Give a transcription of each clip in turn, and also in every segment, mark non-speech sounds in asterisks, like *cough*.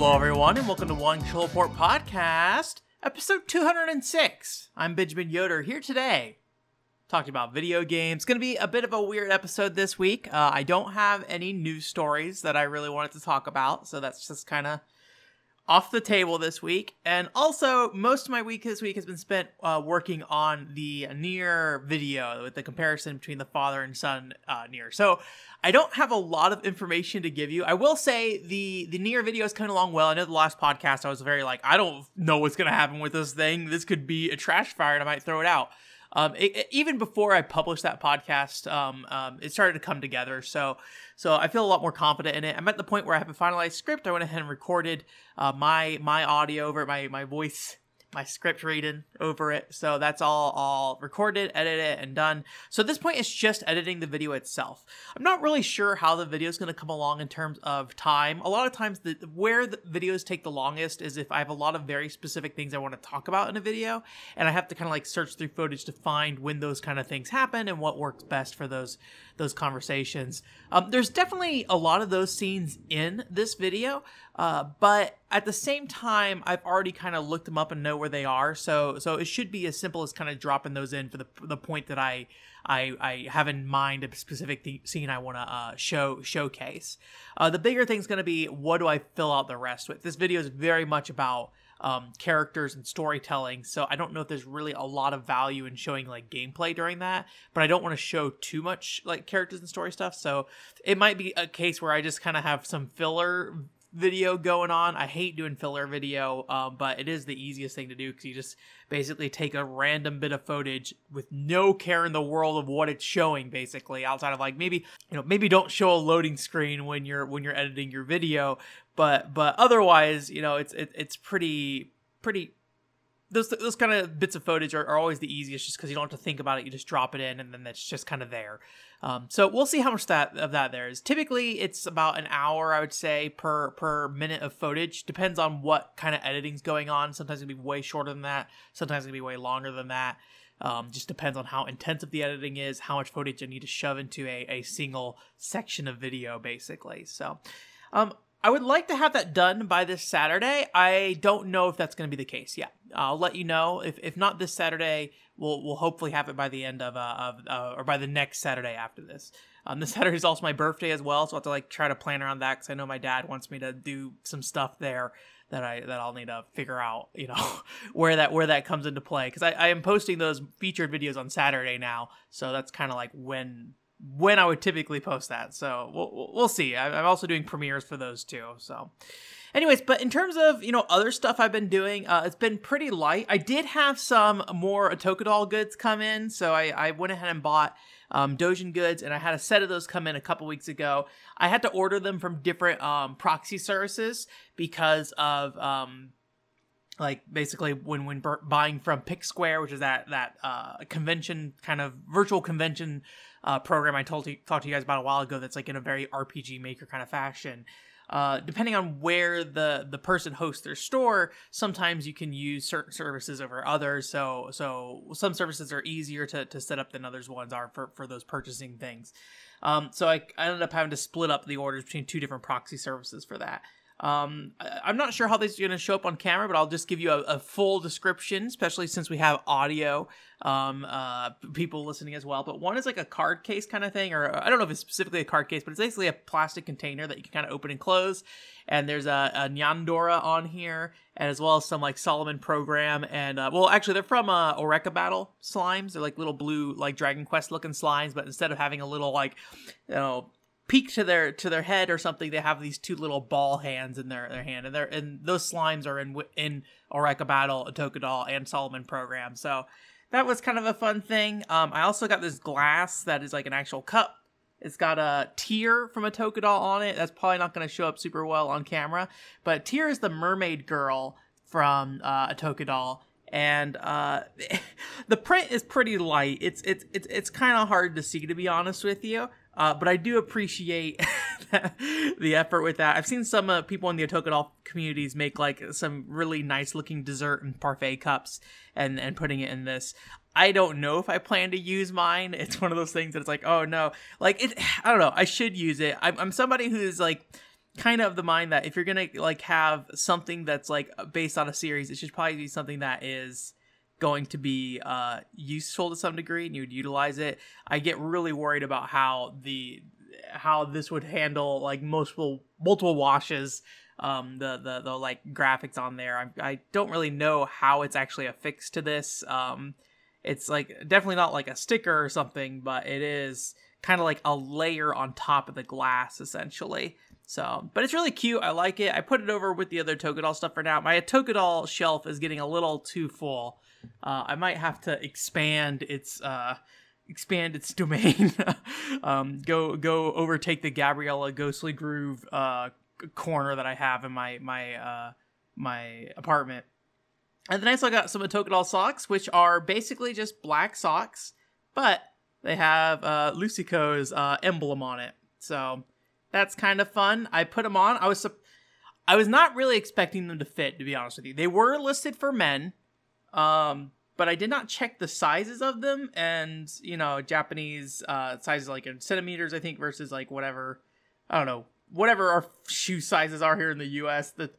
Hello, everyone, and welcome to One Kill Report Podcast, episode 206. I'm Benjamin Yoder here today, talking about video games. Going to be a bit of a weird episode this week. Uh, I don't have any news stories that I really wanted to talk about, so that's just kind of off the table this week. And also, most of my week this week has been spent uh, working on the NieR video with the comparison between the father and son uh, NieR. So I don't have a lot of information to give you. I will say the the NieR video is coming along well. I know the last podcast I was very like, I don't know what's gonna happen with this thing. This could be a trash fire, and I might throw it out. Um, it, it, even before I published that podcast, um, um, it started to come together. So, so I feel a lot more confident in it. I'm at the point where I have a finalized script. I went ahead and recorded uh, my my audio over my my voice my script reading over it. So that's all all recorded, edited, and done. So at this point, it's just editing the video itself. I'm not really sure how the video is going to come along in terms of time. A lot of times, the where the videos take the longest is if I have a lot of very specific things I want to talk about in a video, and I have to kind of like search through footage to find when those kind of things happen and what works best for those those conversations. Um, there's definitely a lot of those scenes in this video, uh, but at the same time, I've already kind of looked them up and know where they are. So so it should be as simple as kind of dropping those in for the the point that I I, I have in mind a specific th- scene I want to uh, show showcase. Uh, the bigger thing's going to be what do I fill out the rest with. This video is very much about um, characters and storytelling. So I don't know if there's really a lot of value in showing like gameplay during that, but I don't want to show too much like characters and story stuff. So it might be a case where I just kind of have some filler video going on. I hate doing filler video, um, but it is the easiest thing to do because you just basically take a random bit of footage with no care in the world of what it's showing, basically outside of like maybe you know maybe don't show a loading screen when you're when you're editing your video, but but otherwise you know it's it, it's pretty pretty those those kind of bits of footage are, are always the easiest just because you don't have to think about it. You just drop it in and then it's just kind of there. Um, so we'll see how much that of that there is. Typically it's about an hour i would say per per minute of footage. Depends on what kind of editing's going on. Sometimes it can be way shorter than that. Sometimes it can be way longer than that. Um, just depends on how intensive the editing is how much footage i need to shove into a, a single section of video basically. So um, I would like to have that done by this Saturday. I don't know if that's going to be the case yet. I'll let you know. If, if not this Saturday, we'll we'll hopefully have it by the end of uh, of uh, or by the next Saturday after this. Um, this *laughs* Saturday is also my birthday as well, so I will have to like try to plan around that because I know my dad wants me to do some stuff there that I that I'll need to figure out, you know, *laughs* where that where that comes into play because I, I am posting those featured videos on Saturday now, so that's kind of like when when I would typically post that. So we'll, we'll see. I'm also doing premieres for those too. So, anyways, but in terms of you know other stuff I've been doing, uh, it's been pretty light. I did have some more Otokadol goods come in, so I, I went ahead and bought um, Dojin goods, and I had a set of those come in a couple weeks ago. I had to order them from different um, proxy services because of um, like basically when when buying from PictSQUARE, which is that that uh, convention kind of virtual convention uh, program I told you talked to you guys about a while ago. That's like in a very RPG Maker kind of fashion. Uh, depending on where the the person hosts their store, sometimes you can use certain services over others. So so some services are easier to, to set up than others ones are for, for those purchasing things. Um, so I, I ended up having to split up the orders between two different proxy services for that. Um, I, am not sure how this is going to show up on camera, but I'll just give you a, a full description, especially since we have audio, um, uh, people listening as well. But one is like a card case kind of thing, or I don't know if it's specifically a card case, but it's basically a plastic container that you can kind of open and close. And there's a, a Nyandora on here, and as well as some like Solomon program. And uh, well, actually, they're from uh, Oreka Battle slimes. They're like little blue, like Dragon Quest looking slimes, but instead of having a little like, you know, peak to their to their head or something, they have these two little ball hands in their, their hand, and they're and those slimes are in in Oreka Battle, Otokadol, and Solomon program. So that was kind of a fun thing. Um, I also got this glass that is like an actual cup. It's got a tear from Otokadol on it. That's probably not going to show up super well on camera, but tear is the mermaid girl from uh, Otokadol and uh, *laughs* the print is pretty light. It's it's it's it's kind of hard to see, to be honest with you. Uh, but I do appreciate *laughs* the effort with that. I've seen some uh, people in the Otokadol communities make like some really nice looking dessert and parfait cups and and putting it in this. I don't know if I plan to use mine. It's one of those things that it's like, oh no, like it. *sighs* I don't know. I should use it. I'm, I'm somebody who's like kind of the mind that if you're gonna like have something that's like based on a series, it should probably be something that is going to be uh, useful to some degree and you would utilize it. I get really worried about how the how this would handle like multiple multiple washes um the the, the like graphics on there. I, I don't really know how it's actually affixed to this. Um it's like definitely not like a sticker or something but it is kind of like a layer on top of the glass essentially. So but it's really cute. I like it. I put it over with the other togadol stuff for now. My togadol shelf is getting a little too full uh, i might have to expand its uh expand its *laughs* domain um go go overtake the Gabrielle's ghostly groove uh corner that I have in my my uh my apartment. And then I also got some Togadol socks, which are basically just black socks, but they have uh, Lucico's uh, emblem on it. So that's kind of fun. I put them on. I was I was not really expecting them to fit, to be honest with you. They were listed for men, um, but I did not check the sizes of them. And you know, Japanese uh, sizes like in centimeters, I think, versus like whatever I don't know whatever our shoe sizes are here in the US that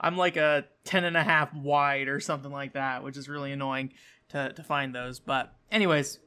I'm like a 10 and a half wide or something like that, which is really annoying to, to find those. But anyways,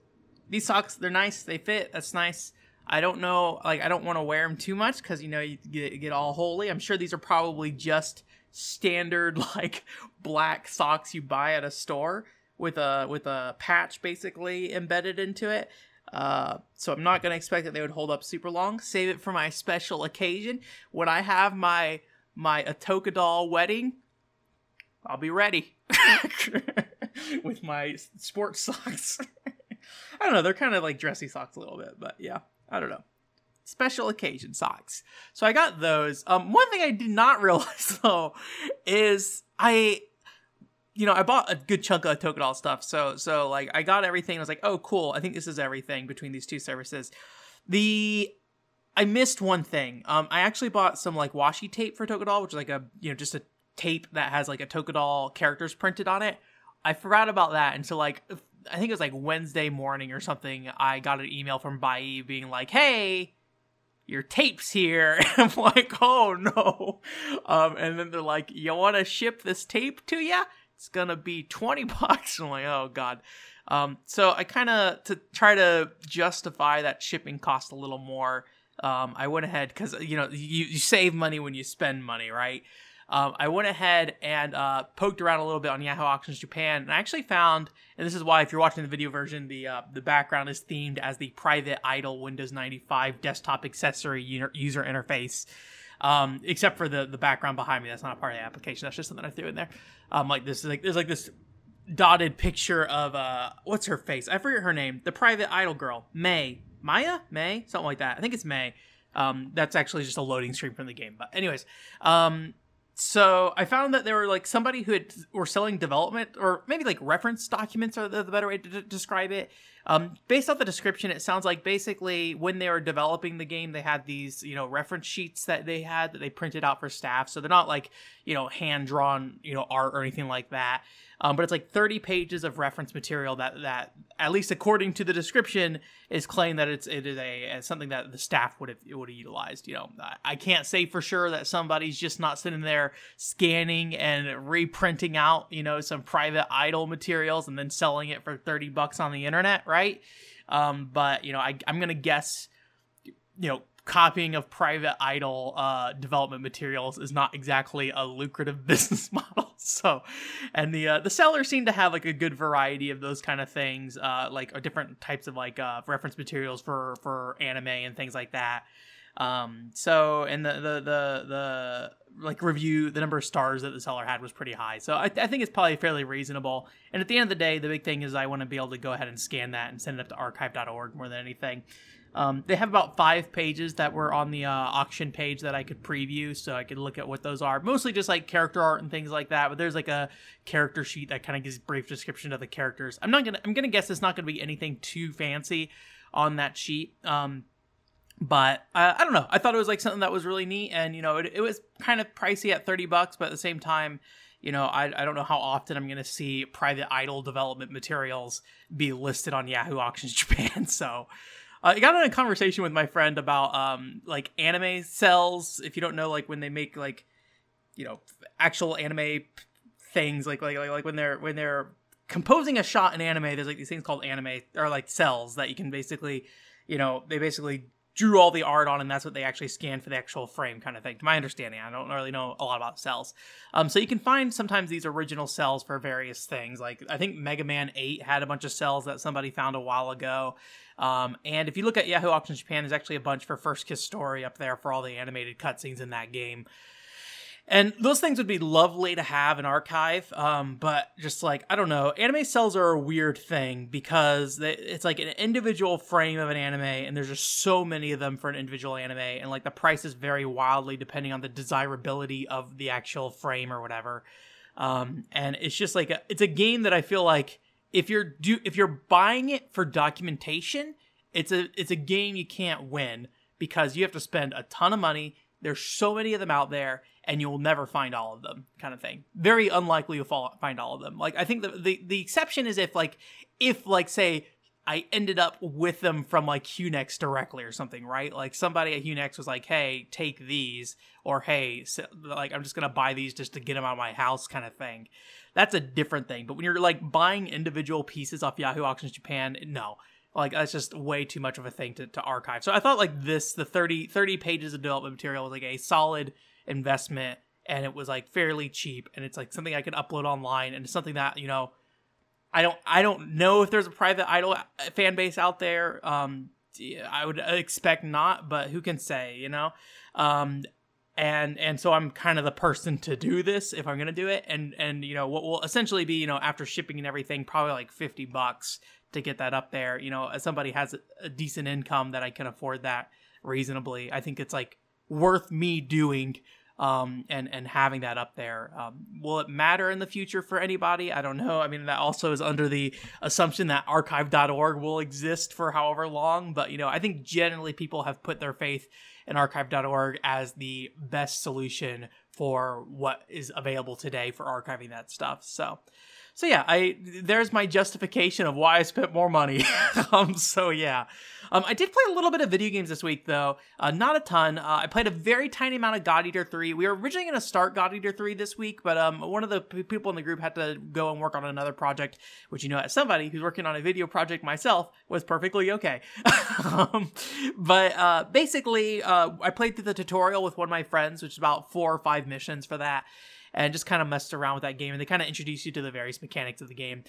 these socks, they're nice. They fit. That's nice. I don't know, like, I don't want to wear them too much because, you know, you get, get all holy. I'm sure these are probably just standard, *laughs* like, black socks you buy at a store with a with a patch basically embedded into it. Uh, so I'm not to expect that they would hold up super long. Save it for my *laughs* special occasion when I have my my Otokadol wedding. I'll be ready *laughs* with my sports *laughs* socks. I don't know. They're kind of like dressy socks a little bit, but yeah, I don't know. Special occasion socks. So I got those. Um, one thing I did not realize though is I you know, I bought a good chunk of Togadol stuff. So, so like, I got everything. I was like, oh, cool. I think this is everything between these two services. The I missed one thing. Um, I actually bought some like washi tape for Togadol, which is like a you know just a tape that has like a Togadol characters printed on it. I forgot about that until like I think it was like Wednesday morning or something. I got an email from Buyee being like, "Hey, your tape's here." *laughs* I'm like, "Oh no!" Um, and then they're like, "You want to ship this tape to you?" it's gonna be 20 *laughs* bucks. I'm like, oh god. Um, so I kind of to try to justify that shipping cost a little more. Um, I went ahead because you know you, you save money when you spend money, right? Um, I went ahead and uh, poked around a little bit on Yahoo Auctions Japan, and I actually found, and this is why if you're watching the video version, the uh, the background is themed as the private idol Windows 95 desktop accessory user interface um, except for the the background behind me. That's not a part of the application. That's just something I threw in there. Um, like this, is like there's like this dotted picture of uh, what's her face? I forget her name. The private idol girl, May, Maya, May, something like that. I think it's May. Um, that's actually just a loading screen from the game. But anyways, um, so I found that there were like somebody who had, were selling development or maybe like reference documents are the, the better way to d- describe it. Um, based off the description, it sounds like basically when they were developing the game, they had these you know reference sheets that they had that they printed out for staff. So they're not like you know hand drawn you know art or anything like that. Um, but it's like 30 pages of reference material that that at least according to the description is claimed that it's it is a something that the staff would have would have utilized. You know, I can't say for sure that somebody's just not sitting there scanning and reprinting out you know some private idol materials and then selling it for 30 bucks on the internet, right? Um, but you know, I, I'm gonna guess you know copying of private idol uh, development materials is not exactly a lucrative *laughs* business model. *laughs* So, and the uh, the sellers seem to have like a good variety of those kind of things, uh, like uh, different types of like uh, reference materials for for anime and things like that. Um, so, and the the the the like review, the number of stars that the seller had was pretty high. So I, I think it's probably fairly reasonable. And at the end of the day, the big thing is I want to be able to go ahead and scan that and send it up to archive.org more than anything. Um, they have about five pages that were on the uh, auction page that I could preview, so I could look at what those are. Mostly just like character art and things like that. But there's like a character sheet that kind of gives brief description of the characters. I'm not gonna. I'm gonna guess it's not gonna be anything too fancy on that sheet. Um, but uh, I don't know. I thought it was like something that was really neat, and you know, it, it was kind of pricey at thirty bucks, but at the same time, you know, I, I don't know how often I'm going to see private idol development materials be listed on Yahoo Auctions *laughs* Japan. So, Uh, I got in a conversation with my friend about um like anime cells. If you don't know, like when they make like you know actual anime things, like like like, like when they're when they're composing a shot in anime, there's like these things called anime or like cells that you can basically, you know, they basically drew all the art on and that's what they actually scanned for the actual frame kind of thing. To my understanding i don't really know a lot about cells. Um, so you can find sometimes these original cells for various things. Like i think mega man 8 had a bunch of cells that somebody found a while ago. Um, and if you look at yahoo auctions japan there's actually a bunch for first kiss story up there for all the animated cutscenes in that game and those things would be lovely to have in archive, um, but just like I don't know, anime cells are a weird thing because they, it's like an individual frame of an anime, and there's just so many of them for an individual anime, and like the prices vary wildly depending on the desirability of the actual frame or whatever. Um, and it's just like a, it's a game that I feel like if you're do if you're buying it for documentation, it's a it's a game you can't win because you have to spend a ton of money. There's so many of them out there and you will never find all of them kind of thing very unlikely you'll find all of them like i think the, the the exception is if like if like say I ended up with them from like Hunex directly or something, right? Like somebody at Hunex was like, "Hey, take these," or "Hey, so, like I'm just gonna buy these just to get them out of my house," kind of thing. That's a different thing. But when you're like buying individual pieces off Yahoo Auctions Japan, no, like that's just way too much of a thing to, to archive. So I thought like this, the 30, 30 pages of development material was like a solid investment and it was like fairly cheap and it's like something I can upload online and it's something that, you know, I don't I don't know if there's a private idol fan base out there. Um I would expect not, but who can say, you know? Um and and so I'm kind of the person to do this if I'm gonna do it. And and you know what will essentially be you know after shipping and everything probably like fifty bucks to get that up there. You know, as somebody has a, decent income that I can afford that reasonably, I think it's like worth me doing um, and and having that up there. Um, will it matter in the future for anybody? I don't know. I mean, that also is under the assumption that archive.org will exist for however long. But you know, I think generally people have put their faith in archive.org as the best solution for what is available today for archiving that stuff. So so yeah, I there's my justification of why I spent more money. *laughs* um, so yeah, um, I did play a little bit of video games this week though, uh, not a ton. Uh, I played a very tiny amount of God Eater Three. We were originally going to start God Eater Three this week, but um, one of the p- people in the group had to go and work on another project, which you know, as somebody who's working on a video project myself, was perfectly okay. *laughs* um, but uh, basically, uh, I played through the tutorial with one of my friends, which is about four or five missions for that and just kind of messed around with that game and they kind of introduce you to the various mechanics of the game.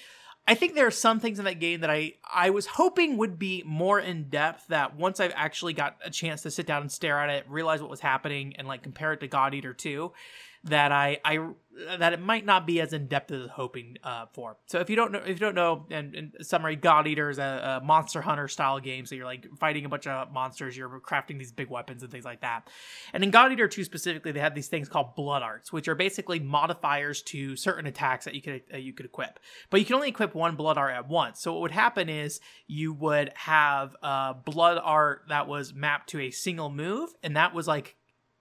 I think there are some things in that game that I I was hoping would be more in depth that once I've actually got a chance to sit down and stare at it, realize what was happening and like compare it to God Eater 2 that I I that it might not be as in depth as hoping uh, for. So if you don't know, if you don't know, and, in summary, God Eater is a, a, monster hunter style game. So you're like fighting a bunch of monsters, you're crafting these big weapons and things like that. And in God Eater 2 specifically, they have these things called blood arts, which are basically modifiers to certain attacks that you could uh, you could equip. But you can only equip one blood art at once. So what would happen is you would have a blood art that was mapped to a single move, and that was like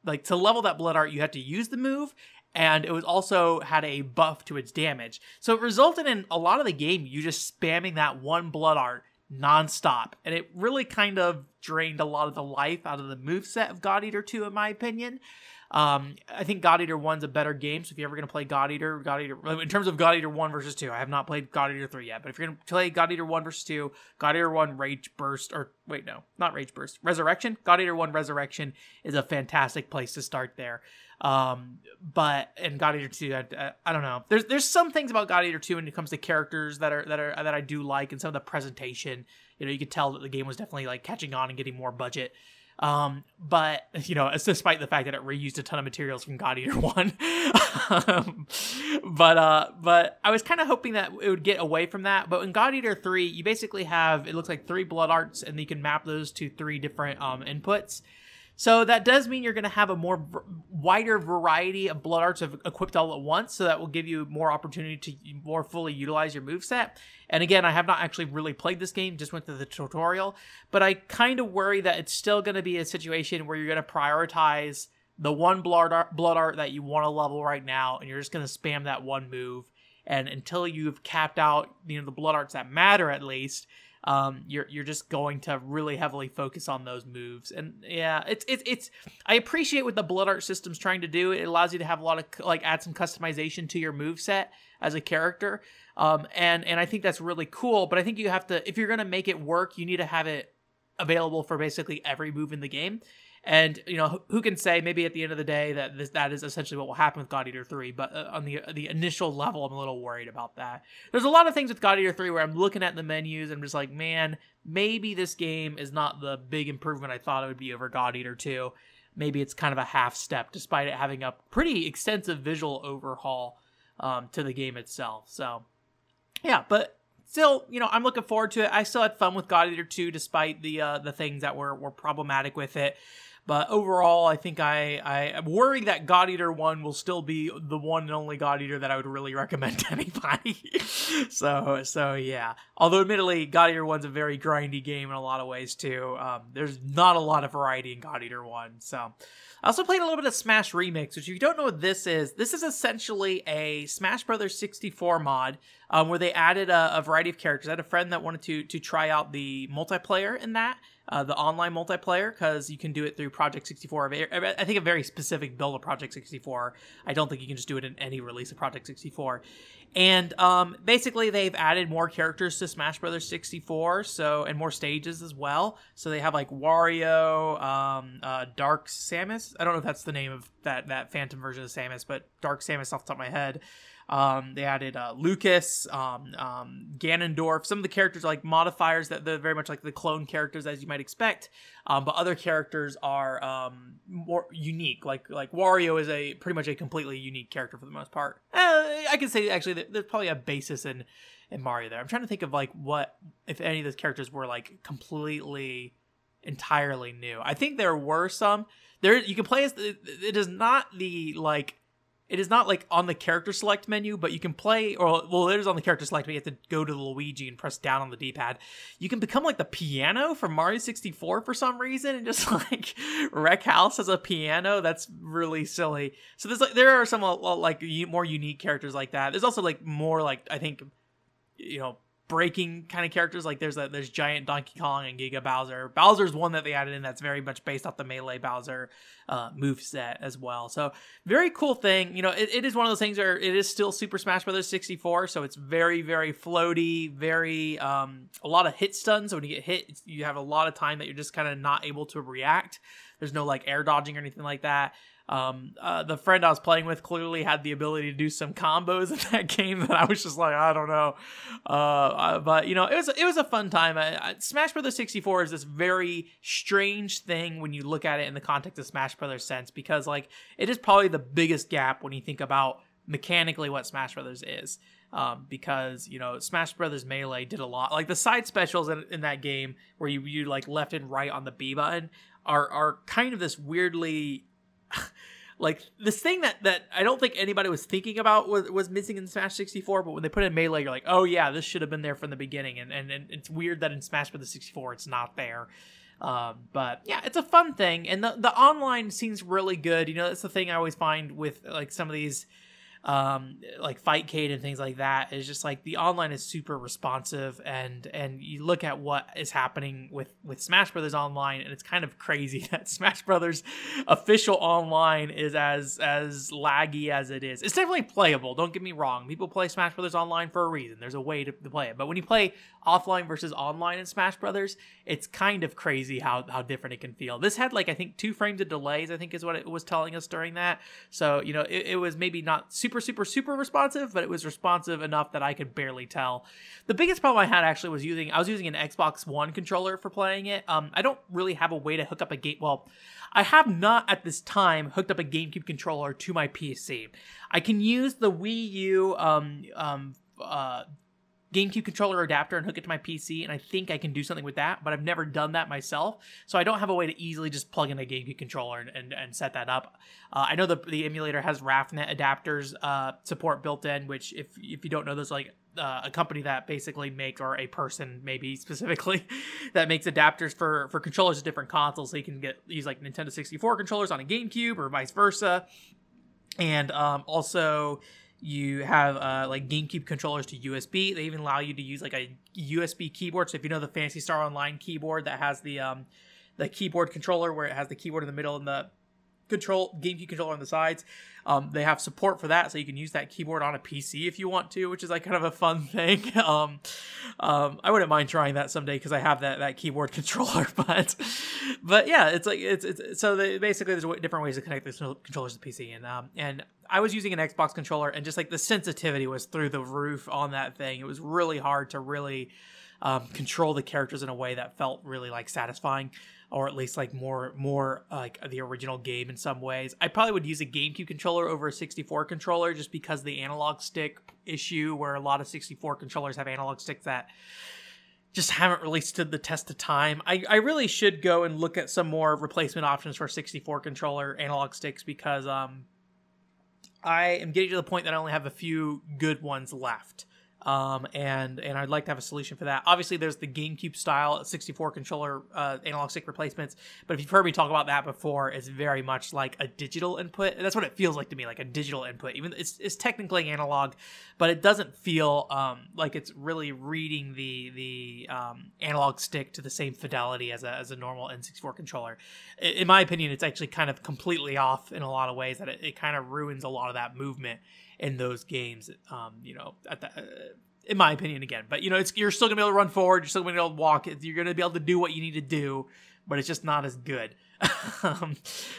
like to level that blood art you had to use the move and it was also had a buff to its damage. So it resulted in a lot of the game you just spamming that one blood art nonstop. And it really kind of drained a lot of the life out of the move set of God Eater 2, in my opinion. Um, I think God Eater 1's a better game. So if you're ever to play God Eater, God Eater, in terms of God Eater 1 versus 2, I have not played God Eater 3 yet. But if you're to play God Eater 1 versus 2, God Eater 1 Rage Burst, or wait, no, not Rage Burst, Resurrection. God Eater 1 Resurrection is a fantastic place to start there. Um, but in God Eater 2, I, I, I, don't know. There's there's some things about God Eater 2 when it comes to characters that are that are that I do like, and some of the presentation. You know, you could tell that the game was definitely like catching on and getting more budget. Um, but you know, despite the fact that it reused a ton of materials from God Eater *laughs* One, um, but uh, but I was kind of hoping that it would get away from that. But in God Eater Three, you basically have it looks like three blood arts, and you can map those to three different um inputs. So that does mean you're going to have a more v- wider variety of blood arts of, equipped all at once. So that will give you more opportunity to more fully utilize your move set. And again, I have not actually really played this game; just went through the tutorial. But I kind of worry that it's still going to be a situation where you're going to prioritize the one blood art, blood art that you want to level right now, and you're just going to spam that one move and until you've capped out you know the blood arts that matter at least um, you're you're just going to really heavily focus on those moves. And yeah, it's it's it's I appreciate what the blood art system's trying to do. It allows you to have a lot of like add some customization to your move set as a character. Um, and and I think that's really cool. But I think you have to if you're gonna make it work, you need to have it available for basically every move in the game. And you know who can say maybe at the end of the day that this, that is essentially what will happen with God Eater three. But uh, on the the initial level, I'm a little worried about that. There's a lot of things with God Eater three where I'm looking at the menus and I'm just like, man, maybe this game is not the big improvement I thought it would be over God Eater two. Maybe it's kind of a half step, despite it having a pretty extensive visual overhaul um, to the game itself. So yeah, but still, you know, I'm looking forward to it. I still had fun with God Eater 2 despite the uh, the things that were were problematic with it. But overall, I think I, I am worried that God Eater 1 will still be the one and only God Eater that I would really recommend *laughs* to anybody. so, so yeah. Although admittedly, God Eater 1's a very grindy game in a lot of ways too. Um, there's not a lot of variety in God Eater 1. So, I also played a little bit of Smash Remix, which if you don't know what this is, this is essentially a Smash Brothers 64 mod um, where they added a, a variety of characters. I had a friend that wanted to to try out the multiplayer in that uh, the online multiplayer because you can do it through Project 64. I think a very specific build of Project 64. I don't think you can just do it in any release of Project 64. And um, basically, they've added more characters to Smash Brothers 64, so and more stages as well. So they have like Wario, um, uh, Dark Samus. I don't know if that's the name of that that Phantom version of Samus, but Dark Samus off the top of my head. Um, they added uh, Lucas, um, um, Ganondorf. Some of the characters are like modifiers that they're very much like the clone characters as you might expect. Um, but other characters are um, more unique. Like like Wario is a pretty much a completely unique character for the most part. Uh, I can say actually there's probably a basis in in Mario there. I'm trying to think of like what if any of those characters were like completely entirely new. I think there were some. There you can play as it is not the like it is not like on the character select menu, but you can play, or well, it is on the character select, but you have to go to the Luigi and press down on the D-pad. You can become like the piano from Mario 64 for some reason, and just *laughs* like wreck house as a piano. That's really silly. So there's like there are some uh, like more unique characters like that. There's also like more like I think you know breaking kind of characters. Like there's a there's giant Donkey Kong and Giga Bowser. Bowser's one that they added in that's very much based off the melee Bowser uh, move set as well. So very cool thing. You know, it, it is one of those things where it is still Super Smash Bros. 64, so it's very very floaty, very um, a lot of hit stuns. So when you get hit, you have a lot of time that you're just kind of not able to react. There's no like air dodging or anything like that. Um, uh, the friend I was playing with clearly had the ability to do some combos *laughs* in that game that I was just like, I don't know. Uh, uh but you know, it was it was a fun time. I, I, Smash Brothers 64 is this very strange thing when you look at it in the context of Smash Brothers sense because like it is probably the biggest gap when you think about mechanically what Smash Brothers is. Um, because you know Smash Brothers Melee did a lot. Like the side specials in, in that game, where you you like left and right on the B button, are are kind of this weirdly *laughs* like this thing that that I don't think anybody was thinking about was, was missing in Smash 64, but when they put it in Melee, you're like, oh yeah, this should have been there from the beginning, and and, and it's weird that in Smash Bros. 64 it's not there. Um, but yeah, it's a fun thing, and the the online seems really good. You know, that's the thing I always find with like some of these um, like Fightcade and things like that is just like the online is super responsive and and you look at what is happening with with Smash Brothers online and it's kind of crazy *laughs* that Smash Brothers official online is as as laggy as it is. It's definitely playable. Don't get me wrong. People play Smash Brothers online for a reason. There's a way to, to play it. But when you play offline versus online in Smash Brothers, it's kind of crazy how how different it can feel. This had like I think two frames of delays. I think is what it was telling us during that. So you know it, it was maybe not super super, super, super responsive, but it was responsive enough that I could barely tell. The biggest problem I had actually was using I was using an Xbox One controller for playing it. Um, I don't really have a way to hook up a game. Well, I have not at this time hooked up a GameCube controller to my PC. I can use the Wii U um, um, uh, GameCube controller adapter and hook it to my PC, and I think I can do something with that, but I've never done that myself, so I don't have a way to easily just plug in a GameCube controller and, and, and set that up. Uh, I know the, the emulator has Raphnet adapters uh, support built in, which if if you don't know, there's like uh, a company that basically makes, or a person maybe *laughs* specifically, that makes adapters for for controllers of different consoles, so you can get use like Nintendo 64 controllers on a GameCube or vice versa, and um, also You have uh, like GameCube controllers to USB. They even allow you to use like a USB keyboard. So if you know the Phantasy Star Online keyboard that has the um, the keyboard controller where it has the keyboard in the middle and the control GameCube controller on the sides. Um, they have support for that, so you can use that keyboard on a PC if you want to, which is like kind of a fun *laughs* thing. Um, um, I wouldn't mind trying that someday because I have that that keyboard *laughs* controller. *laughs* But but yeah, it's like it's, it's so they, basically there's different ways to connect the controllers to the PC, and um, and I was using an Xbox controller, and just like the sensitivity was through the roof on that thing. It was really hard to really um, control the characters in a way that felt really like satisfying or at least like more more like the original game in some ways. I probably would use a GameCube controller over a 64 controller just because the analog stick issue where a lot of 64 controllers have analog sticks that just haven't really stood the test of time. I, I really should go and look at some more replacement options for 64 controller analog sticks because um I am getting to the point that I only have a few good ones left um, and and I'd like to have a solution for that. Obviously, there's the GameCube style 64 controller uh, analog stick replacements, but if you've heard me talk about that before, it's very much like a digital input. That's what it feels like to me, like a digital input. Even it's it's technically analog, but it doesn't feel um, like it's really reading the the um, analog stick to the same fidelity as a as a normal N64 controller. In my opinion, it's actually kind of completely off in a lot of ways that it, it kind of ruins a lot of that movement in those games. Um, you know, at the, uh, in my opinion, again, but you know, it's you're still gonna be able to run forward. You're still gonna be able to walk. You're gonna be able to do what you need to do, but it's just not as good. *laughs* um,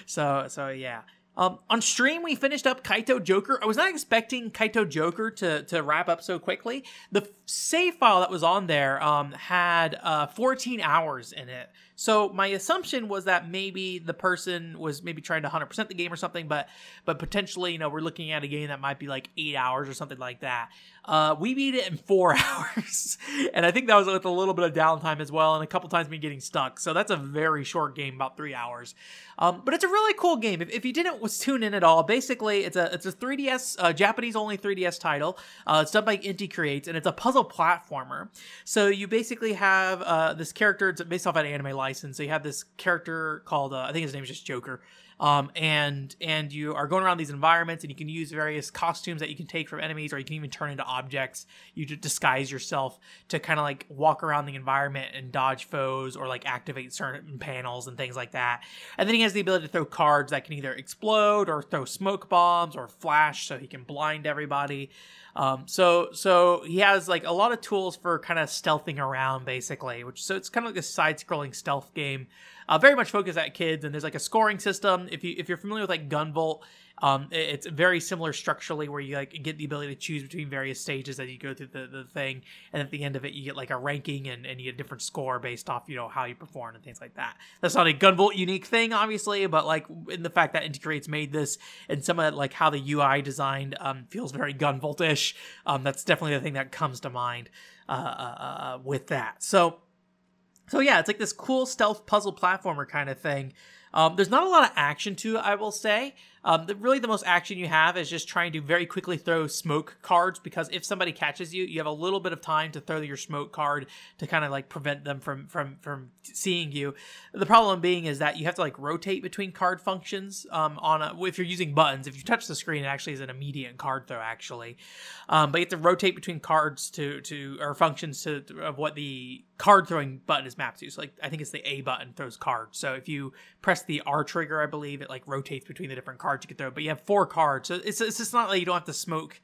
so so yeah. Um, on stream, we finished up Kaito Joker. I was not expecting Kaito Joker to, to wrap up so quickly. The save file that was on there um, had uh, 14 hours in it. So my assumption was that maybe the person was maybe trying to 100% the game or something, but but potentially, you know, we're looking at a game that might be like eight hours or something like that. Uh, we beat it in four *laughs* hours, and I think that was with a little bit of downtime as well, and a couple times me getting stuck. So that's a very short game, about three hours. Um, but it's a really cool game. If, if you didn't was tune in at all, basically it's a it's a 3DS uh, Japanese only 3DS title. Uh, it's done by Inti Creates, and it's a puzzle platformer. So you basically have uh, this character. It's based off an anime license. So you have this character called uh, I think his name is just Joker. Um, and and you are going around these environments, and you can use various costumes that you can take from enemies, or you can even turn into objects. You disguise yourself to kind of like walk around the environment and dodge foes, or like activate certain panels and things like that. And then he has the ability to throw cards that can either explode or throw smoke bombs or flash, so he can blind everybody. Um, so so he has like a lot of tools for kind of stealthing around, basically. Which so it's kind of like a side-scrolling stealth game uh, very much focused at kids. And there's like a scoring system. If you if you're familiar with like Gunvolt, um, it's very similar structurally, where you like get the ability to choose between various stages as you go through the, the thing, and at the end of it, you get like a ranking and, and you get a different score based off you know how you perform and things like that. That's not a Gunvolt unique thing, obviously, but like in the fact that Inti Creates made this and some of it, like how the UI designed um, feels very Gunvolt-ish. Um, that's definitely the thing that comes to mind uh, uh, uh with that. So so yeah, it's like this cool stealth puzzle platformer kind of thing. Um, there's not a lot of action to it, I will say. Um, the, really, the most action you have is just trying to very quickly throw smoke cards because if somebody catches you, you have a little bit of time to throw your smoke card to kind of like prevent them from from from seeing you. The problem being is that you have to like rotate between card functions um, on a, if you're using buttons. If you touch the screen, it actually is an immediate card throw actually, um, but you have to rotate between cards to to or functions to of what the card throwing button is mapped to. So like I think it's the A button throws cards. So if you press the R trigger, I believe it like rotates between the different cards cards you can throw, but you have four cards. So it's, it's just not like you don't have to smoke.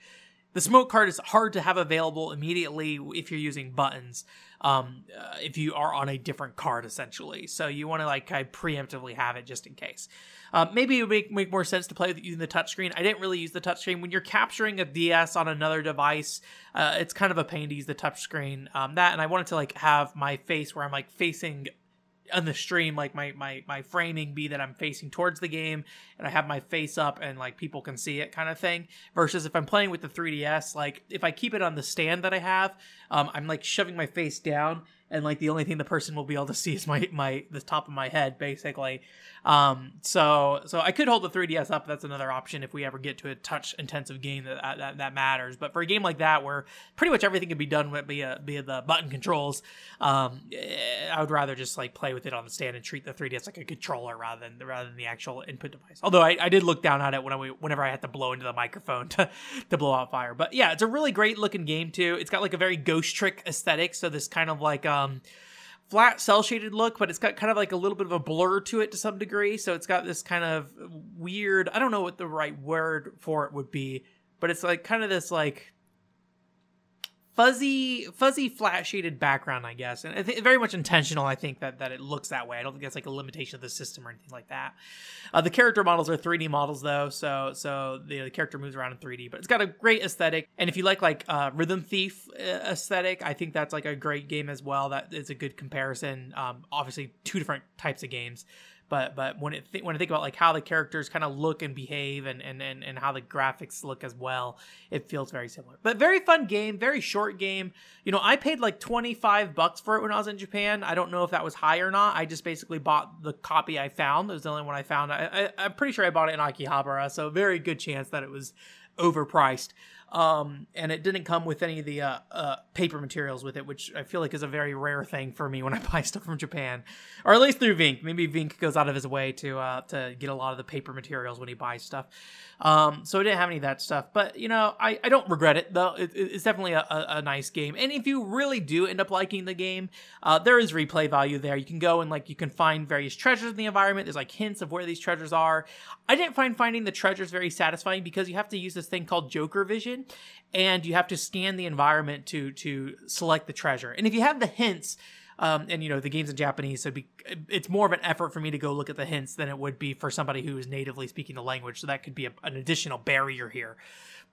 The smoke card is hard to have available immediately if you're using buttons. Um, uh, if you are on a different card, essentially, so you want to like kind of preemptively have it just in case. Uh, maybe it would make, make more sense to play using the touchscreen. I didn't really use the touchscreen when you're capturing a DS on another device. Uh, it's kind of a pain to use the touchscreen. Um, that and I wanted to like have my face where I'm like facing on the stream like my my my framing be that I'm facing towards the game and I have my face up and like people can see it kind of thing versus if I'm playing with the 3DS like if I keep it on the stand that I have um, I'm like shoving my face down and like the only thing the person will be able to see is my my the top of my head basically. Um, so so I could hold the 3DS up. That's another option if we ever get to a touch intensive game that, that that matters. But for a game like that where pretty much everything can be done with via via the button controls, um, eh, I would rather just like play with it on the stand and treat the 3DS like a controller rather than rather than the actual input device. Although I, I did look down at it when I whenever I had to blow into the microphone *laughs* to to blow out fire. But yeah, it's a really great looking game too. It's got like a very ghost trick aesthetic, so this kind of like um Um, flat cell shaded look, but it's got kind of like a little bit of a blur to it to some degree. So it's got this kind of weird, I don't know what the right word for it would be, but it's like kind of this like fuzzy fuzzy flat shaded background i guess. And th- very much intentional i think that that it looks that way. I don't think that's like a limitation of the system or anything like that. Uh, the character models are 3d models though so so the, the, character moves around in 3d but it's got a great aesthetic. And if you like like uh, rhythm thief uh, aesthetic i think that's like a great game as well that is a good comparison. Um, obviously two different types of games but but when it th- when I think about like how the characters kind of look and behave and, and and and how the graphics look as well, it feels very similar. But very fun game, very short game. You know, I paid like 25 bucks for it when I was in Japan. I don't know if that was high or not. I just basically bought the copy I found. It was the only one I found. I, I, I'm pretty sure I bought it in Akihabara, so very good chance that it was overpriced. Um, and it didn't come with any of the uh, uh, paper materials with it, which I feel like is a very rare thing for me when I *laughs* buy stuff from Japan, or at least through Vink. Maybe Vink goes out of his way to uh, to get a lot of the paper materials when he buys stuff. Um, so I didn't have any of that stuff, but you know, I, I don't regret it though. It, it's definitely a, a, a, nice game, and if you really do end up liking the game, uh, there is replay value there. You can go and like you can find various treasures in the environment. There's like hints of where these treasures are. I didn't find finding the treasures very satisfying because you have to use this thing called Joker Vision, and you have to scan the environment to to select the treasure. And if you have the hints, um, and you know the game's in Japanese, so be, it's more of an effort for me to go look at the hints than it would be for somebody who is natively speaking the language. So that could be a, an additional barrier here.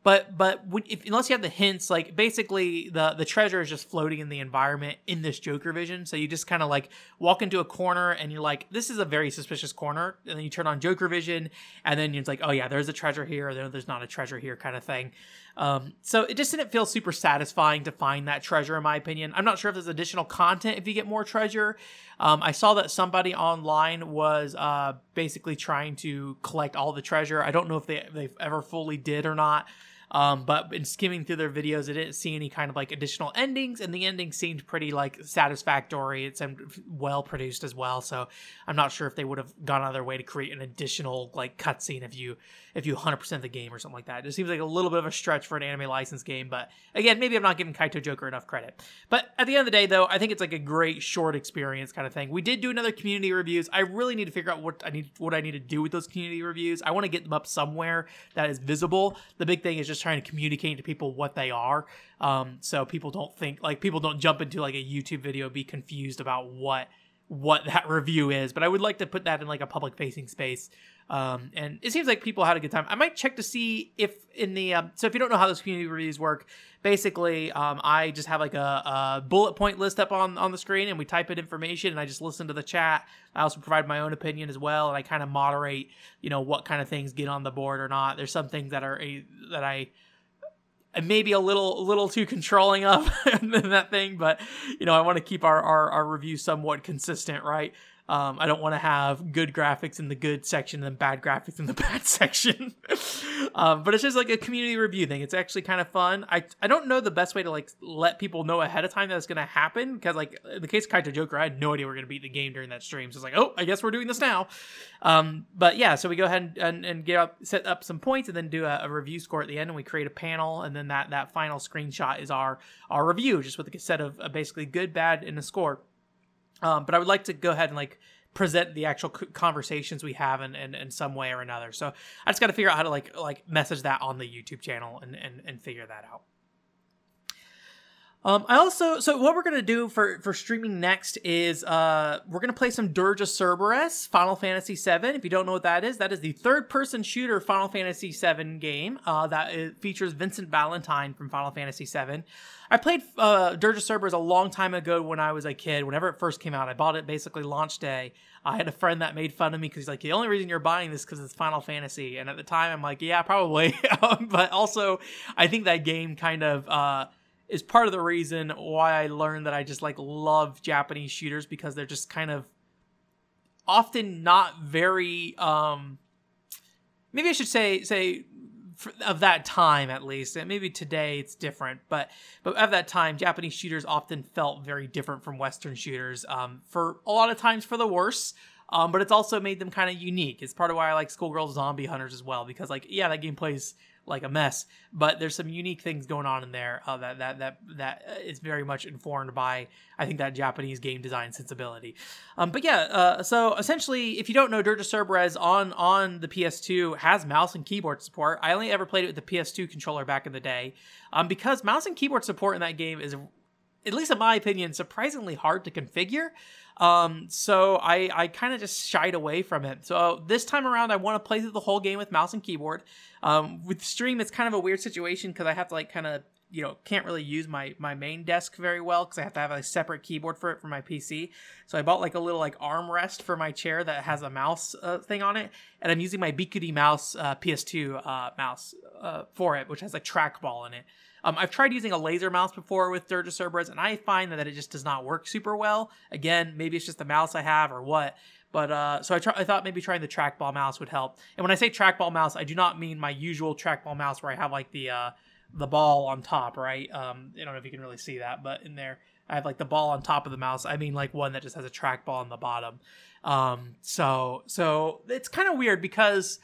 But but if, unless you have the hints, like basically the the treasure is just floating in the environment in this Joker vision. So you just kind of like walk into a corner and you're like, this is a very suspicious corner, and then you turn on Joker vision, and then it's like, oh yeah, there's a treasure here, or there's not a treasure here, kind of thing. Um, so it just didn't feel super satisfying to find that treasure, in my opinion. I'm not sure if there's additional content if you get more treasure. Um, I saw that somebody online was uh, basically trying to collect all the treasure. I don't know if they they ever fully did or not. Um, but in skimming through their videos, I didn't see any kind of like additional endings, and the ending seemed pretty like satisfactory. It seemed well produced as well. So I'm not sure if they would have gone out of their way to create an additional like cutscene if you if you 100% the game or something like that. It just seems like a little bit of a stretch for an anime license game, but again, maybe I'm not giving Kaito Joker enough credit. But at the end of the day, though, I think it's like a great short experience kind of thing. We did do another community reviews. I really need to figure out what I need what I need to do with those community reviews. I want to get them up somewhere that is visible. The big thing is just trying to communicate to people what they are, um, so people don't think like people don't jump into like a YouTube video be confused about what what that *laughs* review is, but I would like to put that in like a public facing space. Um, and it seems like people had a good time. I might check to see if in the um, so if you don't know how those community reviews work, basically um, I just have like a, a, bullet point list up on on the screen, and we type in information, and I just listen to the chat. I also provide my own opinion as well, and I kind of moderate, you know, what kind of things get on the board or not. There's some things that are a, that I maybe a little a little too controlling of *laughs* that thing but you know i want to keep our, our our review somewhat consistent right um, I don't want to have good graphics in the good section and bad graphics in the *laughs* bad section. um, but it's just like a community review thing. It's actually kind of fun. I I don't know the best way to like let people know ahead of time that it's going to happen because like in the case of Kaito Joker, I had no idea we are going to beat the game during that stream. So it's like, oh, I guess we're doing this now. Um, but yeah, so we go ahead and, and, and, get up, set up some points, and then do a, a, review score at the end, and we create a panel, and then that that final screenshot is our our review, just with a set of uh, basically good, bad, and a score. Um, but I would like to go ahead and like present the actual conversations we have in, in, in some way or another. So I just got to figure out how to like like message that on the YouTube channel and, and, and figure that out. Um, I also so what we're gonna do for for streaming next is uh we're gonna play some Dirge of Cerberus, Final Fantasy VII. If you don't know what that is, that is the third person shooter Final Fantasy VII game uh, that features Vincent Valentine from Final Fantasy VII. I played uh, Dirge of Cerberus a long time ago when I was a kid. Whenever it first came out, I bought it basically launch day. I had a friend that made fun of me because he's like, the only reason you're buying this because it's Final Fantasy, and at the time I'm like, yeah, probably. *laughs* but also, I think that game kind of. Uh, is part of the reason why I learned that I just like love Japanese shooters because they're just kind of often not very um maybe I should say say of that time at least and maybe today it's different but but at that time japanese shooters often felt very different from western shooters um, for a lot of times for the worse um, but it's also made them kind of unique. It's part of why i like schoolgirl zombie hunters as well because like yeah that game plays like a mess. But there's some unique things going on in there uh, that that that that is very much informed by I think that Japanese game design sensibility. Um, but yeah, uh, so essentially, if you don't know, Dirge of Cerberus on on the PS2 has mouse and keyboard support. I only ever played it with the PS2 controller back in the day, um, because mouse and keyboard support in that game is at least in my opinion, surprisingly hard to configure. Um, so I, I kind of just shied away from it. So this time around, I want to play through the whole game with mouse and keyboard. Um, with stream, it's kind of a weird situation because I have to like kind of you know can't really use my my main desk very well because I have to have a separate keyboard for it for my PC. So I bought like a little like armrest for my chair that has a mouse uh, thing on it, and I'm using my Bikudi mouse uh, PS2 uh, mouse uh, for it, which has a trackball in it. Um, I've tried using a laser mouse before with Dirge of Cerberus, and I find that it just does not work super well. Again, maybe it's just the mouse I have or what. But uh, so I, try, I thought maybe trying the trackball mouse would help. And when I say trackball mouse, I do not mean my usual trackball mouse where I have like the uh, the ball on top, right? Um, I don't know if you can really see that, but in there I have like the ball on top of the mouse. I mean like one that just has a trackball on the bottom. Um, so so it's kind of weird because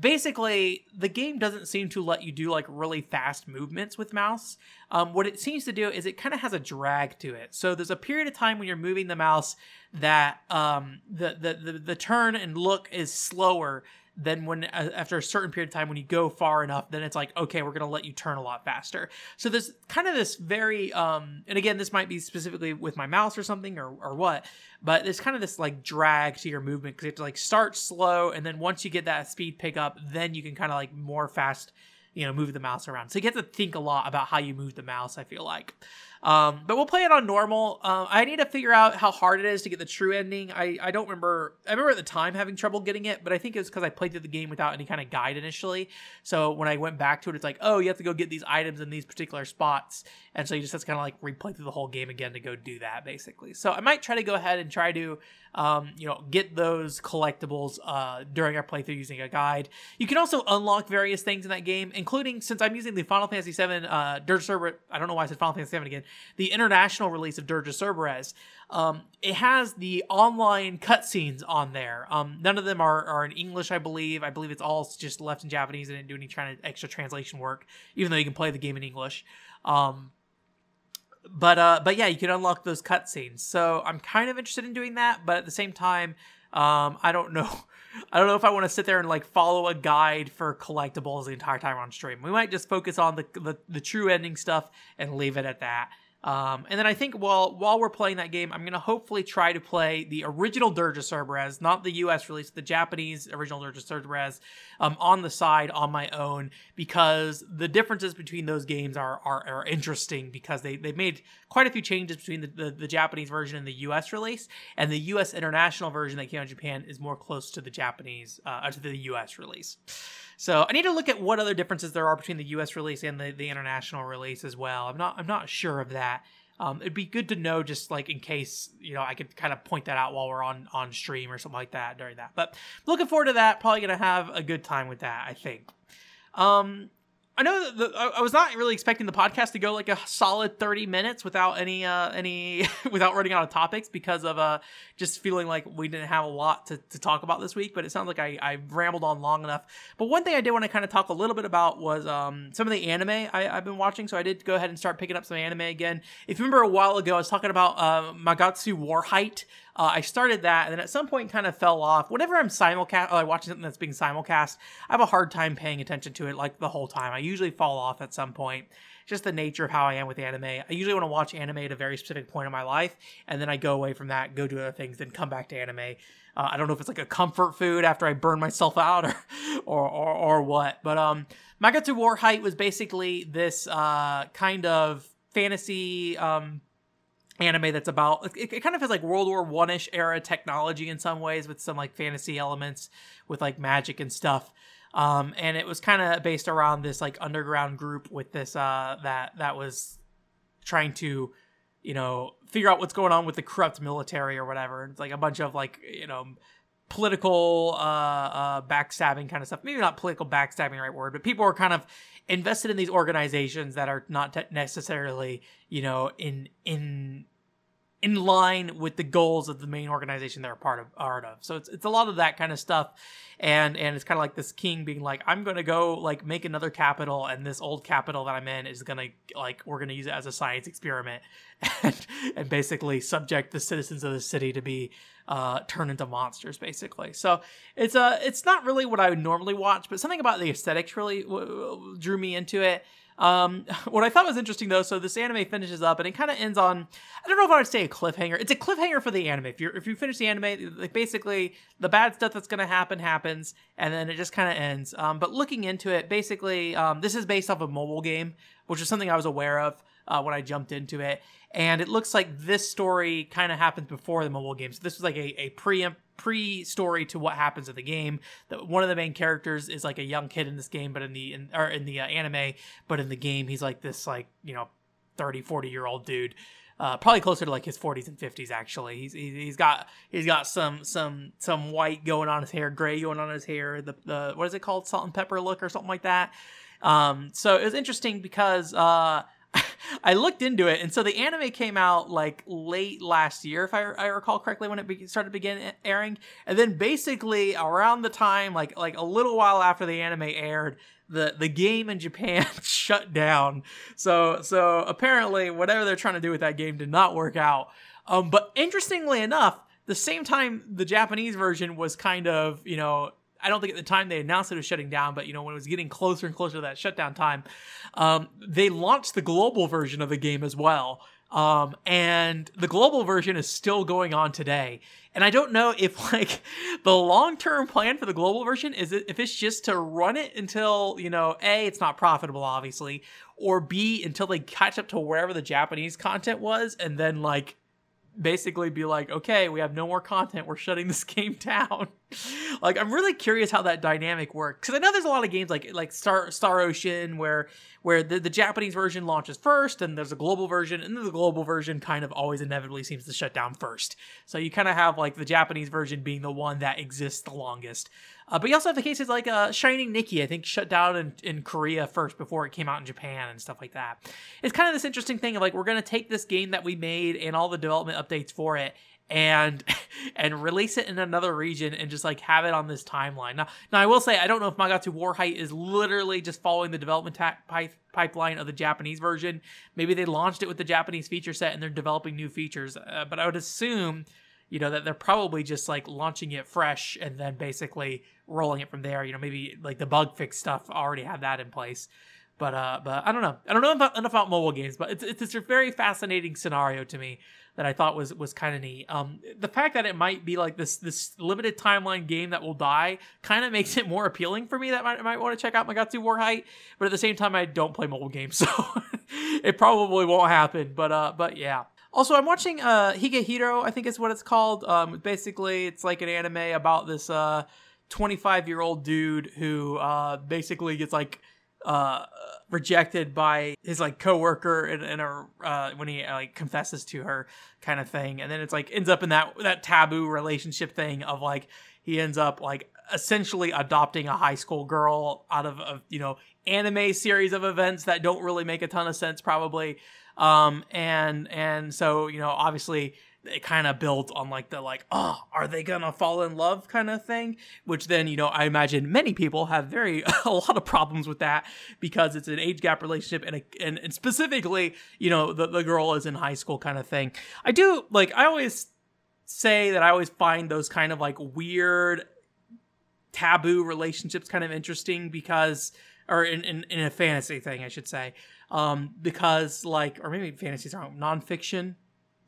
basically the game doesn't seem to let you do like really fast movements with mouse. Um, what it seems to do is it kind of has a drag to it. So there's a period of time when you're moving the mouse that um, the, the, the the turn and look is slower then when uh, after a certain period of time when you go far enough then it's like okay we're going to let you turn a lot faster. So there's kind of this very um and again this might be specifically with my mouse or something or, or what but there's kind of this like drag to your movement because you have to like start slow and then once you get that speed pickup then you can kind of like more fast you know move the mouse around. So you have to think a lot about how you move the mouse i feel like um, but we'll play it on normal. Uh, I need to figure out how hard it is to get the true ending. I, I don't remember. I remember at the time having trouble getting it, but I think it was because I played through the game without any kind of guide initially. So when I went back to it, it's like, oh, you have to go get these items in these particular spots, and so you just have to kind of like replay through the whole game again to go do that, basically. So I might try to go ahead and try to, um, you know, get those collectibles uh, during our playthrough using a guide. You can also unlock various things in that game, including since I'm using the Final Fantasy VII uh, Dirge Server. I don't know why I said Final Fantasy VII again the international release of Dirge of Cerberus, um, it has the online cutscenes on there. Um, none of them are, are in English, I believe. I believe it's all just left in Japanese and didn't do any to extra translation work, even though you can play the game in English. Um, but uh, but yeah, you can unlock those cutscenes. So I'm kind of interested in doing that, but at the same time, um, I don't know. *laughs* I don't know if I want to sit there and like follow a guide for collectibles the entire time on stream. We might just focus on the, the, the true ending stuff and leave it at that. Um, and then I think while while we're playing that game, I'm gonna hopefully try to play the original Dirge Cerberus, not the U.S. release, the Japanese original Dirge Cerberus, um, on the side on my own because the differences between those games are are, are interesting because they they made quite a few changes between the, the, the Japanese version and the U.S. release, and the U.S. international version that came out in Japan is more close to the Japanese uh, to the U.S. release. So I need to look at what other differences there are between the U.S. release and the, the international release as well. I'm not I'm not sure of that. Um, it'd be good to know just like in case you know I could kind of point that out while we're on on stream or something like that during that. But looking forward to that. Probably gonna have a good time with that. I think. Um, I know that the, I was not really expecting the podcast to go like a solid 30 minutes without any uh any *laughs* without running out of topics because of uh just feeling like we didn't have a lot to, to talk about this week, but it sounds like I, I rambled on long enough. But one thing I did want to kind of talk a little bit about was um some of the anime I, have been watching. So I did go ahead and start picking up some anime again. If you remember a while ago, I was talking about uh, Magatsu Wahrheit. Uh, I started that, and then at some point kind of fell off. Whenever I'm simulcast, or I watch something that's being simulcast, I have a hard time paying attention to it like the whole time. I usually fall off at some point. Just the nature of how I am with anime. I usually want to watch anime at a very specific point in my life, and then I go away from that, go do other things, then come back to anime. Uh, I don't know if it's like a comfort food after I burn myself *laughs* out or or or, or what. But um, Magatsu Wahrheit was basically this uh, kind of fantasy um anime that's about it, it kind of has like World War One ish era technology in some ways with some like fantasy elements with like magic and stuff. Um, and it was kind of based around this like underground group with this uh that that was trying to you know figure out what's going on with the corrupt military or whatever. It's like a bunch of like you know political uh, uh, backstabbing kind of stuff. Maybe not political backstabbing, right word, but people are kind of invested in these organizations that are not necessarily, you know, in in in line with the goals of the main organization they're a part of part of. So it's it's a lot of that kind of stuff. And and it's kind of like this king being like, I'm gonna go like make another capital, and this old capital that I'm in is gonna like we're gonna use it as a science experiment, *laughs* and and basically subject the citizens of the city to be uh, turned into monsters, basically. So it's a uh, it's not really what I would normally watch, but something about the aesthetics really w- w- drew me into it. Um, *laughs* what I thought was interesting though, so this anime finishes up and it kind of ends on, I don't know if I would say a cliffhanger. It's a cliffhanger for the anime. If you if you finish the anime, like basically the bad stuff that's gonna happen happens, and then it just kind of ends. Um, but looking into it, basically, um, this is based off a mobile game, which is something I was aware of uh, when I jumped into it, and it looks like this story kind of happens before the mobile game. So this was like a a pre pre-story to what happens in the game. One of the main characters is like a young kid in this game, but in the in, or in the uh, anime, but in the game he's like this like you know 30, 40 year old dude. Uh, probably closer to like his 40s and 50s actually he's he's got he's got some some some white going on his hair gray going on his hair the, the what is it called salt and pepper look or something like that um so it was interesting because uh *laughs* I looked into it, and so the anime came out like late last year, if I, I recall correctly, when it be- started begin airing, and then basically around the time, like like a little while after the anime aired, the the game in Japan *laughs* shut down. So so apparently, whatever they're trying to do with that game did not work out. Um, but interestingly enough, the same time the Japanese version was kind of you know I don't think at the time they announced it was shutting down, but you know when it was getting closer and closer to that shutdown time, um, they launched the global version of the game as well. Um, and the global version is still going on today. And I don't know if *laughs* like the long term plan for the global version is if it's just to run it until you know a it's not profitable obviously, or b until they catch up to wherever the Japanese content was, and then like basically be like, okay, we have no more content. We're shutting this *laughs* game down. like, I'm really curious how that dynamic works because I know there's a lot of games like like Star Star Ocean where where the, the Japanese version launches first, and there's a global version, and then the global version kind of always inevitably seems to shut down first. So you kind of have like the Japanese version being the one that exists the longest. Uh, but you also have the cases like uh, Shining Nikki, I think, shut down in, in Korea first before it came out in Japan and stuff like that. It's kind of this interesting thing of like, we're going to take this game that we made and all the development updates for it and *laughs* and release it in another region and just like have it on this timeline. Now, now I will say I don't know if Magatsu Wahrheit is literally just following the development ta- pipe, pipeline of the Japanese version. Maybe they launched it with the Japanese feature set and they're developing new features. Uh, but I would assume, you know, that they're probably just like launching it fresh and then basically rolling it from there. You know, maybe like the bug fix stuff already have that in place. But uh, but I don't know. I don't know enough about mobile games, but it's it's a very fascinating scenario to me that I thought was was kind of neat. Um, the fact that it might be like this this limited timeline game that will die kind of makes it more appealing for me. That might might want to check out Magatsu Wahrheit, but at the same time, I don't play mobile games, *laughs* so it probably won't happen. But uh, but yeah. Also, I'm watching uh Higehiro, I think is what it's called. Um, basically, it's like an anime about this uh 25 year old dude who uh basically gets like uh rejected by his like coworker in, in a uh, when he like confesses to her kind of thing, and then it's like ends up in that that taboo relationship thing of like he ends up like essentially adopting a high school girl out of a you know anime series of events that don't really make a ton of sense probably um and and so you know obviously it kind of built on like the like oh are they gonna fall in love? kind of thing which then you know i imagine many people have very *laughs* a lot of problems with that because it's an age gap relationship and, a, and, and specifically you know the, the girl is in high school kind of thing. I do like i always say that i always find those kind of like weird taboo relationships kind of interesting because or in, in, in a fantasy thing i should say um because like or maybe fantasies aren't nonfiction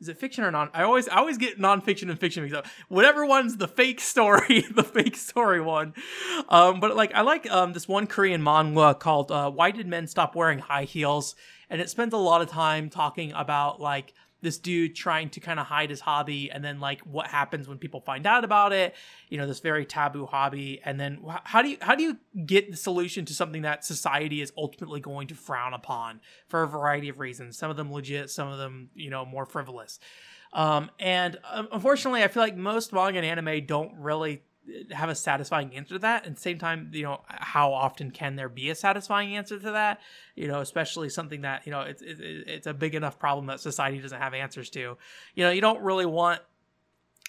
is it fiction or non? I always I always get nonfiction and fiction mixed up. Whatever one's the fake story, *laughs* the fake story one. Um, but like I like um this one Korean manga called uh, "Why Did Men Stop Wearing High Heels," and it spends a lot of time talking about like this dude trying to kind of hide his hobby and then like what happens when people find out about it? You know this very taboo hobby. And then how do you how do you get the solution to something that society is ultimately going to frown upon for a variety of reasons? Some of them legit some of them you know more frivolous. Um, and uh, unfortunately i feel like most manga and anime don't really have a satisfying answer to that. At the same time, you know, how often can there be a satisfying answer to that? You know, especially something that you know it's it's, it's a big enough problem that society doesn't have answers to. You know, you don't really want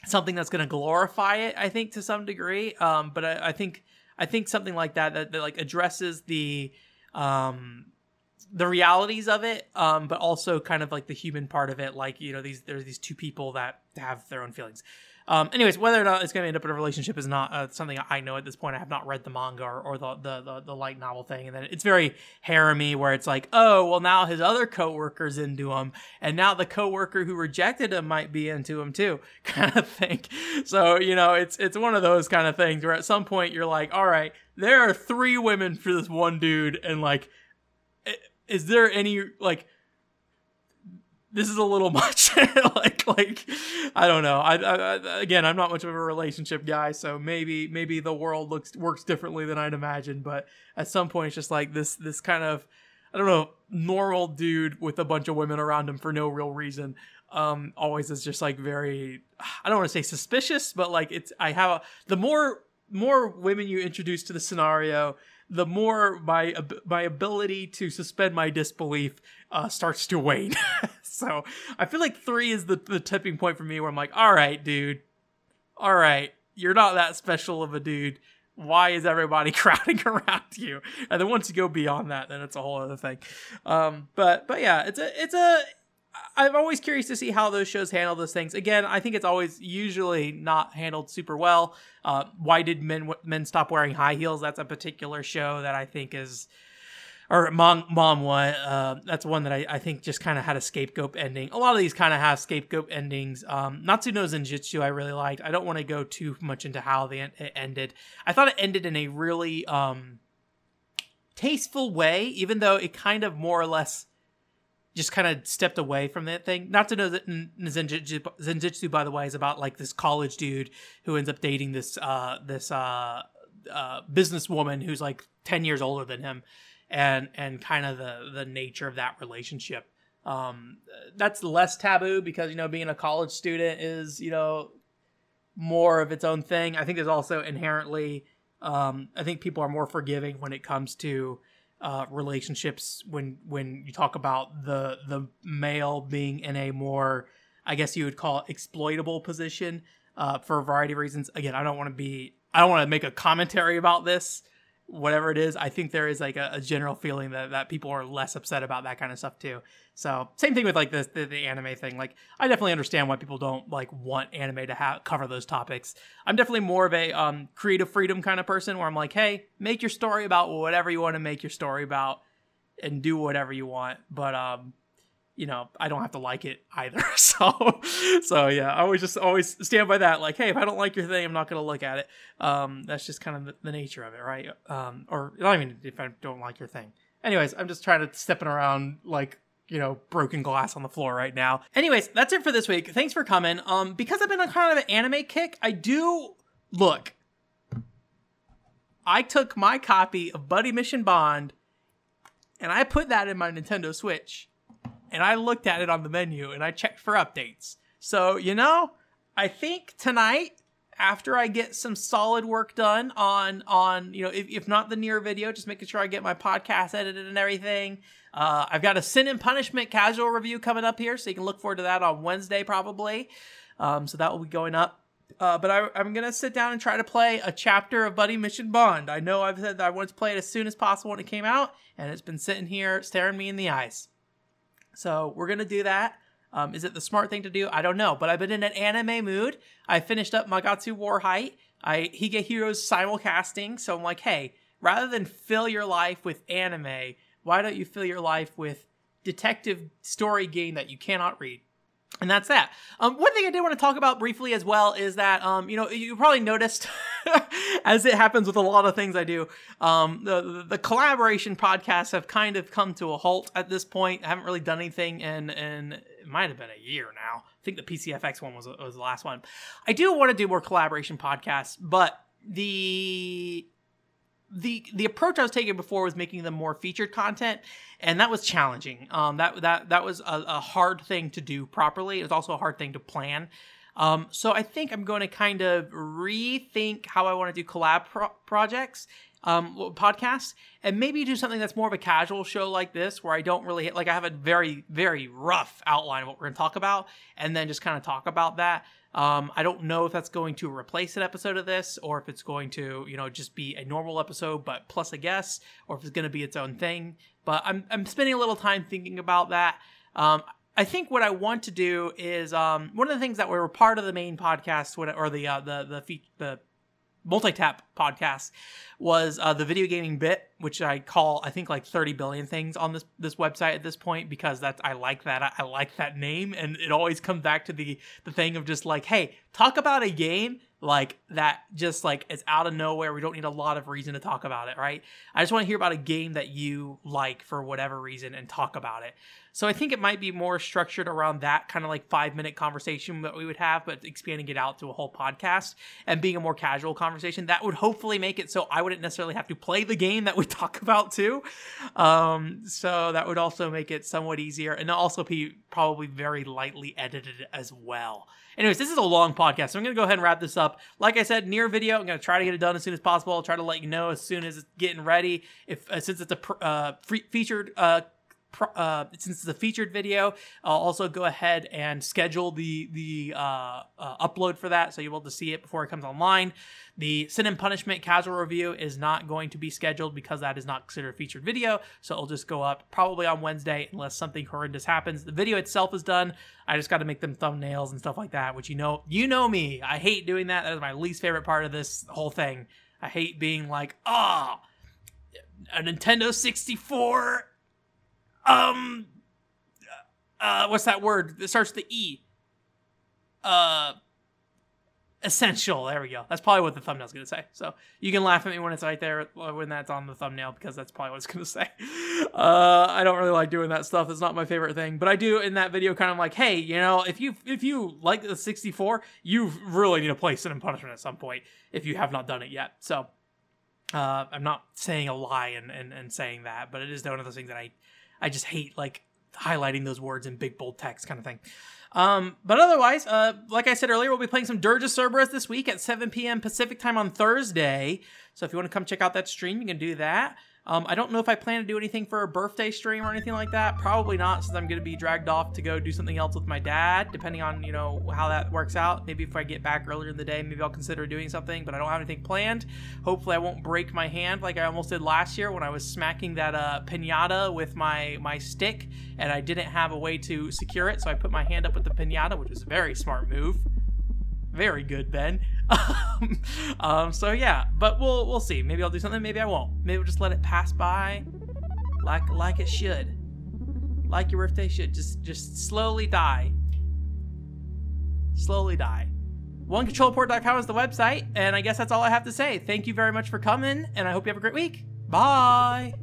something that's going to glorify it. I think to some degree, um, but I, I think I think something like that, that that like addresses the um the realities of it um but also kind of like the human part of it like you know these there's these two people that have their own feelings um, anyways, whether or not it's going to end up in a relationship is not uh, something I know at this point. I have not read the manga or, or the, the, the the light novel thing, and then it's very haremy, where it's like, oh, well, now his other coworker's into him, and now the coworker who rejected him might be into him too, *laughs* kind of thing. So you know, it's it's one of those kind of things where at some point you're like, all right, there are three women for this one dude, and like, is there any like this is a little *laughs* much like like *laughs* i don't know I, I, again i'm not much of a relationship guy so maybe maybe the world looks works differently than i'd imagine but at some point it's just like this this kind of i don't know normal dude with a bunch of women around him for no real reason um always is just like very i don't want to say suspicious but like it's i have a, the more more women you introduce to the scenario the more my my ability to suspend my disbelief uh, starts to wane. *laughs* *laughs* so I feel like three is the, the tipping point for me where I'm like, all right, dude, all right, you're not that special of a dude. Why is everybody *laughs* crowding around you? And then once you go beyond that, then it's a whole other thing. Um, but but yeah, it's a it's a I'm always curious to see how those shows handle those things. Again, I think it's always usually not handled super well. Uh, why did men men stop wearing high heels? That's a particular show that I think is, or mom mom one. Uh, that's one that I, I think just kind of had a scapegoat ending. A lot of these kind of have scapegoat endings. Um, Natsu no Zenjitsu I really liked. I don't want to go too much into how the it ended. I thought it ended in a really um, tasteful way, even though it kind of more or less just kind of stepped away from that thing. Not to know that Zenjitsu, by the way, is about like this college dude who ends up dating this uh, this uh, uh, businesswoman who's like ten years older than him, and and kind of the the nature of that relationship. Um, that's less taboo because you know being a college student is you know more of its own thing. I think there's also inherently, um, I think people are more forgiving when it comes to uh, relationships when when you talk about the the male being in a more I guess you would call it exploitable position uh, for a variety of reasons. Again, I don't want to be I don't want to make a commentary about this whatever it is, I think there is like a, a, general feeling that, that people are less upset about that kind of stuff too. So same thing with like the, the, the anime thing. Like I definitely understand why people don't like want anime to have cover those topics. I'm definitely more of a um, creative freedom kind of person where I'm like, hey, make your story about whatever you want to make your story about, and do whatever you want. But um, you know, I don't have to like it either. *laughs* So, so yeah, I always just always stand by that. Like, hey, if I don't like your thing, I'm not going to look at it. Um, that's just kind of the, the nature of it, right? Um, or not even if I don't like your thing. Anyways, I'm just trying to stepping around like you know broken glass on the floor right now. Anyways, that's it for this week. Thanks for coming. Um, because I've been on kind of an anime kick, I do look. I took my copy of Buddy Mission Bond, and I put that in my Nintendo Switch and I looked at it on the menu and I checked for updates. So, you know, I think tonight after I get some solid work done on on you know if, if not the NieR video, just making sure I get my podcast edited and everything. Uh, I've got a Sin and Punishment casual review coming up here, so you can look forward to that on Wednesday probably. Um, so that will be going up. Uh, but I, am gonna sit down and try to play a chapter of Buddy Mission Bond. I know I've said that I wanted to play it as soon as possible when it came out, and it's been sitting here staring me in the eyes. So we're gonna do that. Um, is it the smart thing to do? I don't know, but I've been in an anime mood. I finished up Magatsu Wahrheit. I Higehiro's simulcasting, so I'm like, hey, rather than fill your life with anime, why don't you fill your life with detective story game that you cannot read? And that's that. Um, one thing I did want to talk about briefly as well is that, um, you know, you probably noticed, *laughs* as it happens with a lot of things I do, um, the, the collaboration podcasts have kind of come to a halt at this point. I haven't really done anything in, in it might have been a year now. I think the PCFX one was was the last one. I do want to do more collaboration podcasts, but the the the approach I was taking before was making them more featured content, and that was challenging. Um, that that that was a, a hard thing to do properly. It was also a hard thing to plan. Um, so I think I'm going to kind of rethink how I want to do collab pro- projects, um, podcasts, and maybe do something that's more of a casual show like this, where I don't really like I have a very very rough outline of what we're going to talk about, and then just kind of talk about that. Um, I don't know if that's going to replace an episode of this, or if it's going to, you know, just be a normal episode but plus a guest, or if it's going to be its own thing. But I'm I'm spending a little time thinking about that. Um, I think what I want to do is um, one of the things that were part of the main podcast, or the uh, the the the multi-tap podcast was uh, the video gaming bit which i call i think like 30 billion things on this this website at this point because that's i like that I, I, like that name. And it always comes back to the the thing of just like hey talk about a game like that just like it's out of nowhere. We don't need a lot of reason to talk about it right? I just want to hear about a game that you like for whatever reason and talk about it. So I think it might be more structured around that kind of like five minute conversation that we would have, but expanding it out to a whole podcast and being a more casual conversation. That would hopefully make it so I wouldn't necessarily have to play the game that we talk about too. Um, so that would also make it somewhat easier and also be probably very lightly edited as well. Anyways, this is a long podcast, so I'm going to go ahead and wrap this up. Like I said, NieR video, I'm going to try to get it done as soon as possible. I'll try to let you know as soon as it's getting ready. If uh, since it's a uh, free, featured uh, uh, since it's a featured video, I'll also go ahead and schedule the the uh, uh, upload for that, so you'll be able to see it before it comes online. The Sin and Punishment casual review is not going to be scheduled because that is not considered a featured video, so it'll just go up probably on Wednesday unless something horrendous happens. The video itself is done. I just got to make them thumbnails and stuff like that, which you know, you know me. I hate doing that. That is my least favorite part of this whole thing. I hate being like, ah, oh, a Nintendo 64 um uh what's that word that starts with the E? Uh essential. There we go. That's probably what the thumbnail's gonna say. So you can laugh at me when it's right there when that's on the thumbnail because that's probably what it's gonna *laughs* say. Uh, I don't really like doing that stuff. It's not my favorite thing, but I do in that video kind of like, hey, you know, if you if you like the 64, you really need to play Sin and Punishment at some point if you have not done it yet. So uh, I'm not saying a lie and, and and saying that, but it is one of those things that I I just hate like highlighting those words in big bold text kind of thing. Um, but otherwise, uh, like I said earlier, we'll be playing some Dirge of Cerberus this week at 7 p.m. Pacific time on Thursday. So if you want to come check out that stream, you can do that. Um, I don't know if I plan to do anything for a birthday stream or anything like that. Probably not, since I'm going to be dragged off to go do something else with my dad, depending on you know how that works out. Maybe if I get back earlier in the day, maybe I'll consider doing something. But I don't have anything planned. Hopefully, I won't break my hand like I almost did last year when I was smacking that uh, pinata with my my stick, and I didn't have a way to secure it, so I put my hand up with the pinata, which was a very smart move. Very good, Ben. *laughs* um, um, so yeah, but we'll we'll see. Maybe I'll do something. Maybe I won't. Maybe we'll just let it pass by, like like it should, like your birthday should. Just just slowly die. Slowly die. OneControlPort.com is the website, and I guess that's all I have to say. Thank you very much for coming, and I hope you have a great week. Bye.